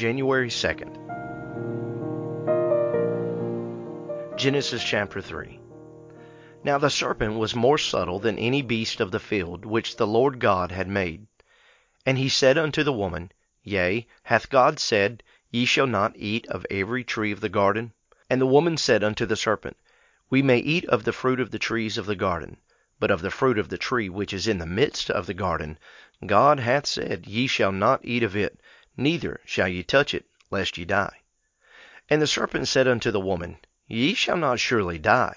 January 2nd. Genesis chapter 3. Now the serpent was more subtle than any beast of the field which the Lord God had made. And he said unto the woman, Yea, hath God said, Ye shall not eat of every tree of the garden? And the woman said unto the serpent, We may eat of the fruit of the trees of the garden. But of the fruit of the tree which is in the midst of the garden, God hath said, Ye shall not eat of it, neither shall ye touch it, lest ye die. And the serpent said unto the woman, Ye shall not surely die.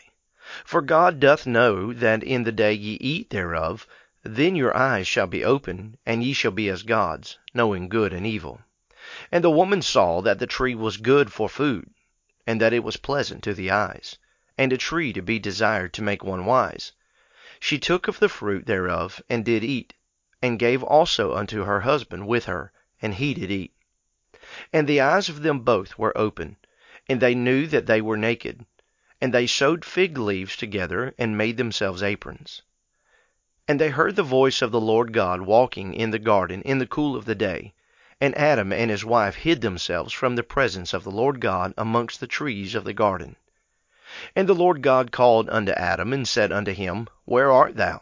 For God doth know that in the day ye eat thereof, then your eyes shall be opened, and ye shall be as gods, knowing good and evil. And the woman saw that the tree was good for food, and that it was pleasant to the eyes, and a tree to be desired to make one wise. She took of the fruit thereof, and did eat, and gave also unto her husband with her, and he did eat. And the eyes of them both were open, and they knew that they were naked. And they sewed fig leaves together, and made themselves aprons. And they heard the voice of the Lord God walking in the garden in the cool of the day. And Adam and his wife hid themselves from the presence of the Lord God amongst the trees of the garden. And the Lord God called unto Adam, and said unto him, Where art thou?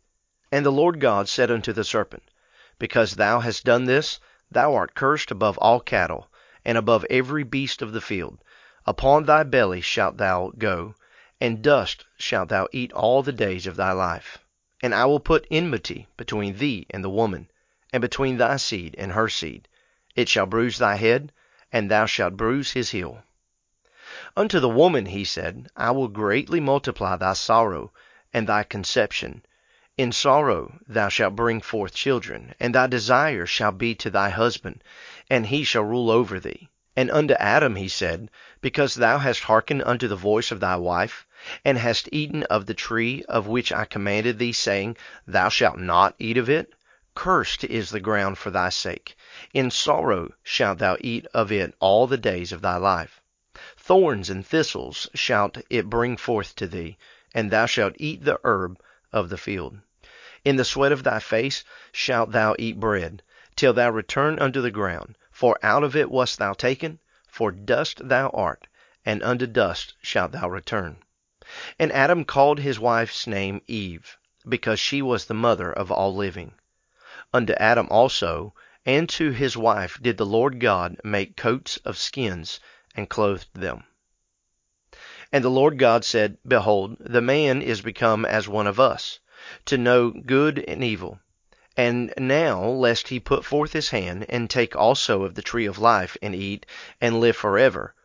And the Lord God said unto the serpent, Because thou hast done this, thou art cursed above all cattle, and above every beast of the field. Upon thy belly shalt thou go, and dust shalt thou eat all the days of thy life. And I will put enmity between thee and the woman, and between thy seed and her seed. It shall bruise thy head, and thou shalt bruise his heel. Unto the woman he said, I will greatly multiply thy sorrow and thy conception. In sorrow thou shalt bring forth children, and thy desire shall be to thy husband, and he shall rule over thee. And unto Adam he said, Because thou hast hearkened unto the voice of thy wife, and hast eaten of the tree of which I commanded thee, saying, Thou shalt not eat of it, cursed is the ground for thy sake. In sorrow shalt thou eat of it all the days of thy life. Thorns and thistles shalt it bring forth to thee, and thou shalt eat the herb of the field. In the sweat of thy face shalt thou eat bread, till thou return unto the ground. For out of it wast thou taken, for dust thou art, and unto dust shalt thou return. And Adam called his wife's name Eve, because she was the mother of all living. Unto Adam also and to his wife did the Lord God make coats of skins, and clothed them. And the Lord God said, Behold, the man is become as one of us, to know good and evil. And now, lest he put forth his hand, and take also of the tree of life, and eat, and live forever.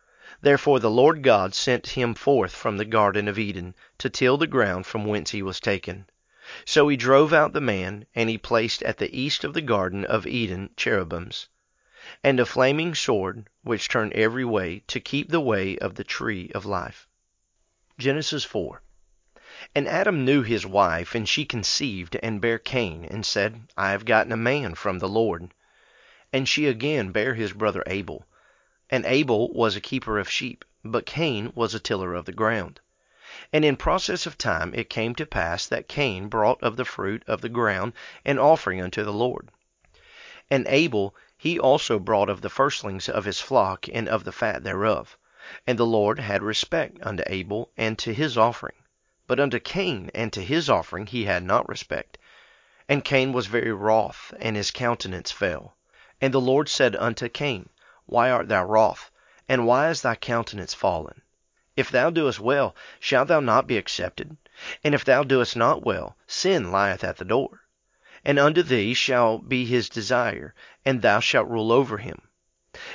Therefore the Lord God sent him forth from the garden of Eden, to till the ground from whence he was taken. So he drove out the man, and he placed at the east of the garden of Eden cherubims, and a flaming sword, which turned every way, to keep the way of the tree of life. Genesis 4. And Adam knew his wife, and she conceived, and bare Cain, and said, I have gotten a man from the Lord. And she again bare his brother Abel. And Abel was a keeper of sheep, but Cain was a tiller of the ground. And in process of time it came to pass that Cain brought of the fruit of the ground an offering unto the Lord. And Abel he also brought of the firstlings of his flock and of the fat thereof. And the Lord had respect unto Abel and to his offering. But unto Cain and to his offering he had not respect. And Cain was very wroth, and his countenance fell. And the Lord said unto Cain, Why art thou wroth? And why is thy countenance fallen? If thou doest well, shalt thou not be accepted? And if thou doest not well, sin lieth at the door. And unto thee shall be his desire, and thou shalt rule over him.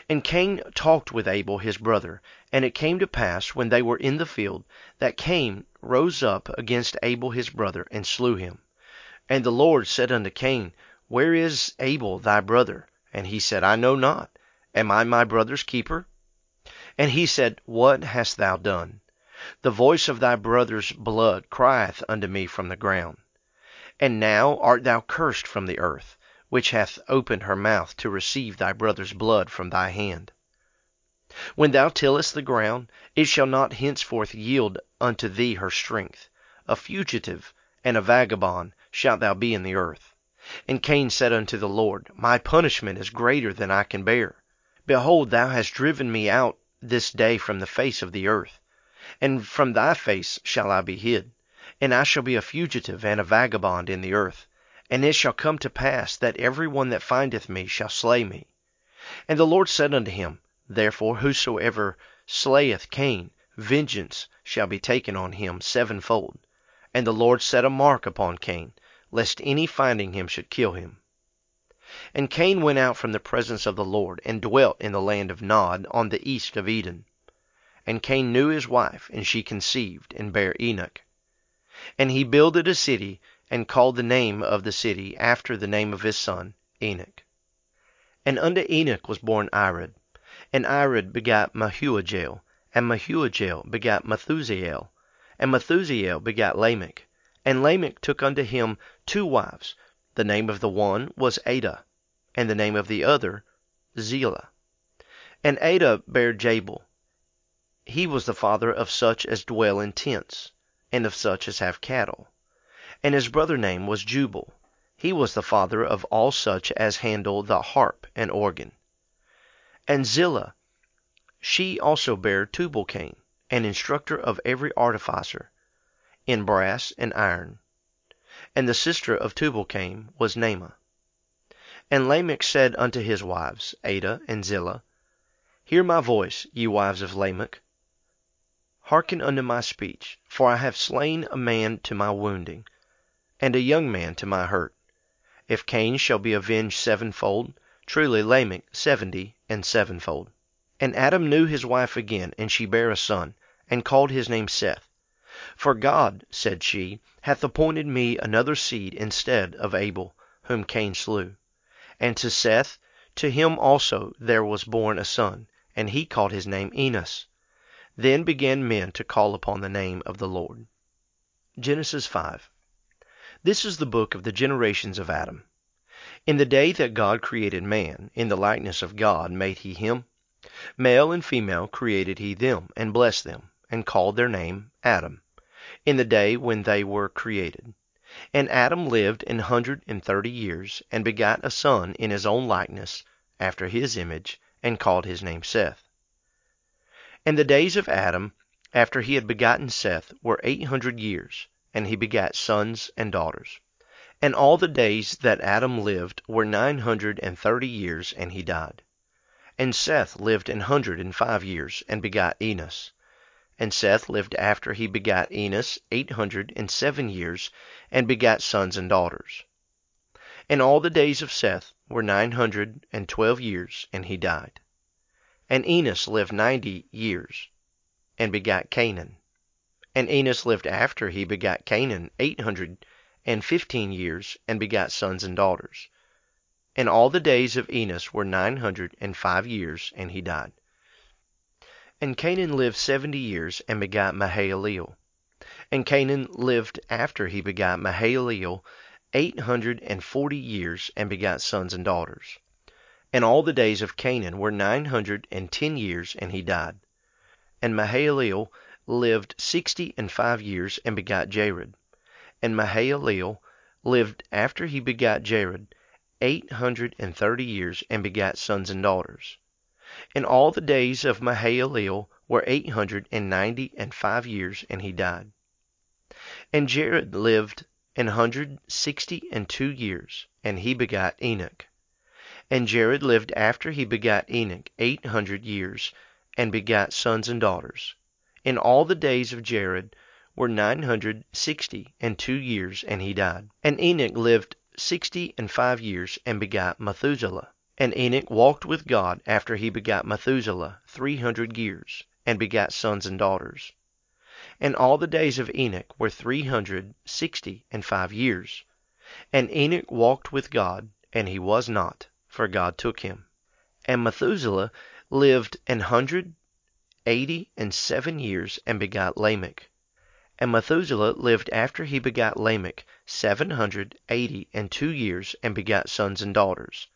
And Cain talked with Abel his brother. And it came to pass, when they were in the field, that Cain rose up against Abel his brother, and slew him. And the Lord said unto Cain, Where is Abel thy brother? And he said, I know not. Am I my brother's keeper? And he said, What hast thou done? The voice of thy brother's blood crieth unto me from the ground. And now art thou cursed from the earth, which hath opened her mouth to receive thy brother's blood from thy hand. When thou tillest the ground, it shall not henceforth yield unto thee her strength. A fugitive and a vagabond shalt thou be in the earth. And Cain said unto the Lord, My punishment is greater than I can bear. Behold, thou hast driven me out this day from the face of the earth, and from thy face shall I be hid, and I shall be a fugitive and a vagabond in the earth. And it shall come to pass that every one that findeth me shall slay me. And the Lord said unto him, Therefore whosoever slayeth Cain, vengeance shall be taken on him sevenfold. And the Lord set a mark upon Cain, lest any finding him should kill him. And Cain went out from the presence of the Lord, and dwelt in the land of Nod, on the east of Eden. And Cain knew his wife, and she conceived, and bare Enoch. And he builded a city, and called the name of the city after the name of his son, Enoch. And unto Enoch was born Irad. And Irad begat Mehujael, and Mehujael begat Methusael, and Methusael begat Lamech. And Lamech took unto him two wives. The name of the one was Adah, and the name of the other Zillah. And Adah bare Jabal. He was the father of such as dwell in tents, and of such as have cattle. And his brother name was Jubal. He was the father of all such as handle the harp and organ. And Zillah, she also bare Tubal Cain, an instructor of every artificer in brass and iron. And the sister of Tubal Cain was Naamah. And Lamech said unto his wives, Adah and Zillah, Hear my voice, ye wives of Lamech. Hearken unto my speech, for I have slain a man to my wounding, and a young man to my hurt. If Cain shall be avenged sevenfold, truly Lamech seventy and sevenfold. And Adam knew his wife again, and she bare a son, and called his name Seth. For God, said she, hath appointed me another seed instead of Abel, whom Cain slew. And to Seth, to him also there was born a son, and he called his name Enos. Then began men to call upon the name of the Lord. Genesis 5. This is the book of the generations of Adam. In the day that God created man, in the likeness of God made he him. Male and female created he them, and blessed them, and called their name Adam, in the day when they were created. And Adam lived an hundred and thirty years, and begat a son in his own likeness, after his image, and called his name Seth. And the days of Adam, after he had begotten Seth, were eight hundred years, and he begat sons and daughters. And all the days that Adam lived were nine hundred and thirty years, and he died. And Seth lived an hundred and five years, and begot Enos. And Seth lived after he begat Enos eight hundred and seven years, and begat sons and daughters. And all the days of Seth were nine hundred and twelve years, and he died. And Enos lived ninety years, and begat Cainan. And Enos lived after he begat Cainan eight hundred and fifteen years, and begat sons and daughters. And all the days of Enos were nine hundred and five years, and he died. And Cainan lived seventy years, and begat Mahalaleel. And Cainan lived after he begat Mahalaleel eight hundred and forty years, and begat sons and daughters. And all the days of Cainan were nine hundred and ten years, and he died. And Mahalaleel lived sixty and five years, and begat Jared. And Mahalaleel lived after he begat Jared eight hundred and thirty years, and begat sons and daughters. And all the days of Mahalaleel were eight hundred and ninety and five years, and he died. And Jared lived an hundred sixty and two years, and he begat Enoch. And Jared lived after he begat Enoch eight hundred years, and begat sons and daughters. And all the days of Jared were nine hundred sixty and two years, and he died. And Enoch lived sixty and five years, and begat Methuselah. And Enoch walked with God after he begat Methuselah three hundred years, and begat sons and daughters. And all the days of Enoch were three hundred sixty and five years. And Enoch walked with God, and he was not, for God took him. And Methuselah lived an hundred eighty and seven years, and begot Lamech. And Methuselah lived after he begot Lamech seven hundred eighty and two years, and begot sons and daughters.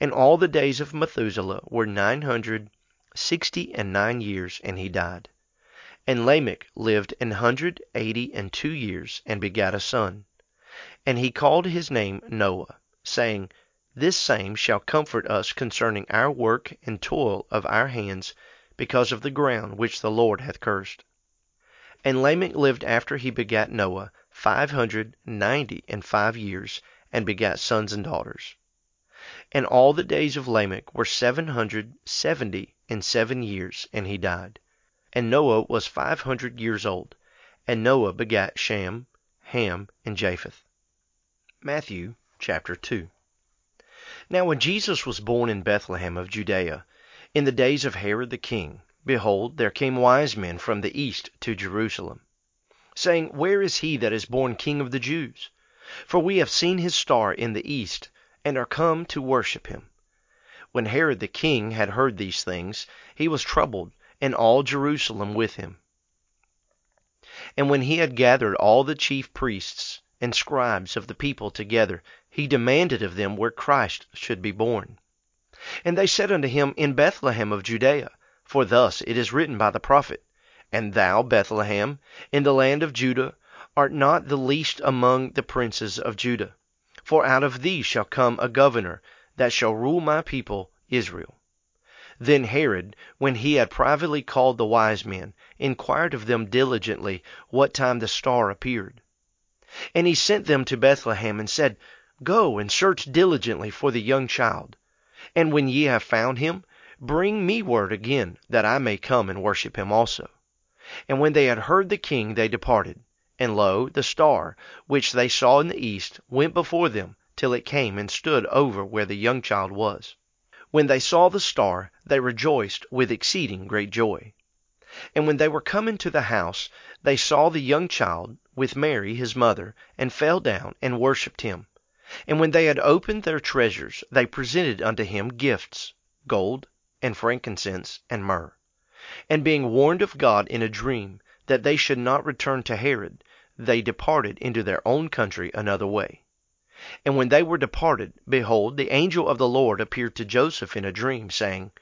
And all the days of Methuselah were nine hundred sixty and nine years, and he died. And Lamech lived an hundred eighty and two years, and begat a son. And he called his name Noah, saying, This same shall comfort us concerning our work and toil of our hands, because of the ground which the Lord hath cursed. And Lamech lived after he begat Noah five hundred ninety and five years, and begat sons and daughters. And all the days of Lamech were seven hundred seventy and seven years, and he died. And Noah was five hundred years old. And Noah begat Shem, Ham, and Japheth. Matthew chapter 2. Now when Jesus was born in Bethlehem of Judea, in the days of Herod the king, behold, there came wise men from the east to Jerusalem, saying, Where is he that is born King of the Jews? For we have seen his star in the east, and are come to worship him. When Herod the king had heard these things, he was troubled, and all Jerusalem with him. And when he had gathered all the chief priests and scribes of the people together, he demanded of them where Christ should be born. And they said unto him, In Bethlehem of Judea, for thus it is written by the prophet, And thou, Bethlehem, in the land of Judah, art not the least among the princes of Judah. For out of thee shall come a governor that shall rule my people Israel. Then Herod, when he had privately called the wise men, inquired of them diligently what time the star appeared. And he sent them to Bethlehem, and said, Go and search diligently for the young child. And when ye have found him, bring me word again, that I may come and worship him also. And when they had heard the king, they departed. And lo, the star, which they saw in the east, went before them, till it came and stood over where the young child was. When they saw the star, they rejoiced with exceeding great joy. And when they were come into the house, they saw the young child with Mary his mother, and fell down and worshipped him. And when they had opened their treasures, they presented unto him gifts, gold, and frankincense, and myrrh. And being warned of God in a dream that they should not return to Herod, they departed into their own country another way. And when they were departed, behold, the angel of the Lord appeared to Joseph in a dream, saying,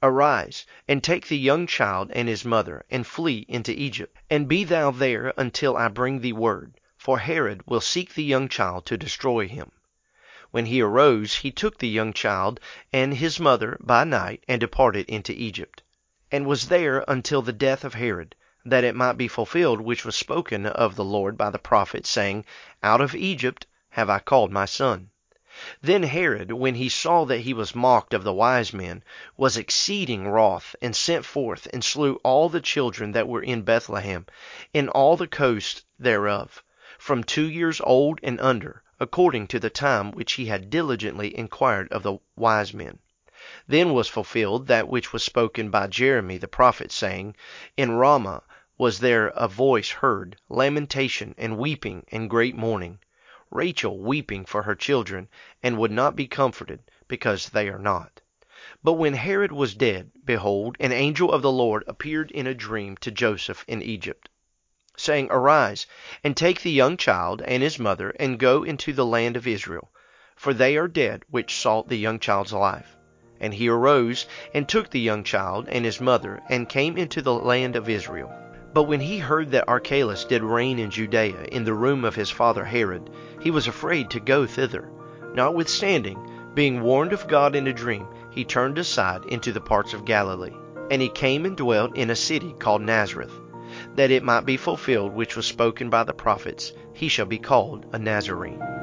Arise, and take the young child and his mother, and flee into Egypt, and be thou there until I bring thee word, for Herod will seek the young child to destroy him. When he arose, he took the young child and his mother by night, and departed into Egypt, and was there until the death of Herod, that it might be fulfilled which was spoken of the Lord by the prophet, saying, Out of Egypt have I called my son. Then Herod, when he saw that he was mocked of the wise men, was exceeding wroth, and sent forth, and slew all the children that were in Bethlehem, in all the coast thereof, from two years old and under, according to the time which he had diligently inquired of the wise men. Then was fulfilled that which was spoken by Jeremy the prophet, saying, In Ramah was there a voice heard, lamentation, and weeping, and great mourning. Rachel weeping for her children, and would not be comforted, because they are not. But when Herod was dead, behold, an angel of the Lord appeared in a dream to Joseph in Egypt, saying, Arise, and take the young child and his mother, and go into the land of Israel, for they are dead which sought the young child's life. And he arose, and took the young child and his mother, and came into the land of Israel. But when he heard that Archelaus did reign in Judea in the room of his father Herod, he was afraid to go thither. Notwithstanding, being warned of God in a dream, he turned aside into the parts of Galilee. And he came and dwelt in a city called Nazareth, that it might be fulfilled which was spoken by the prophets, He shall be called a Nazarene.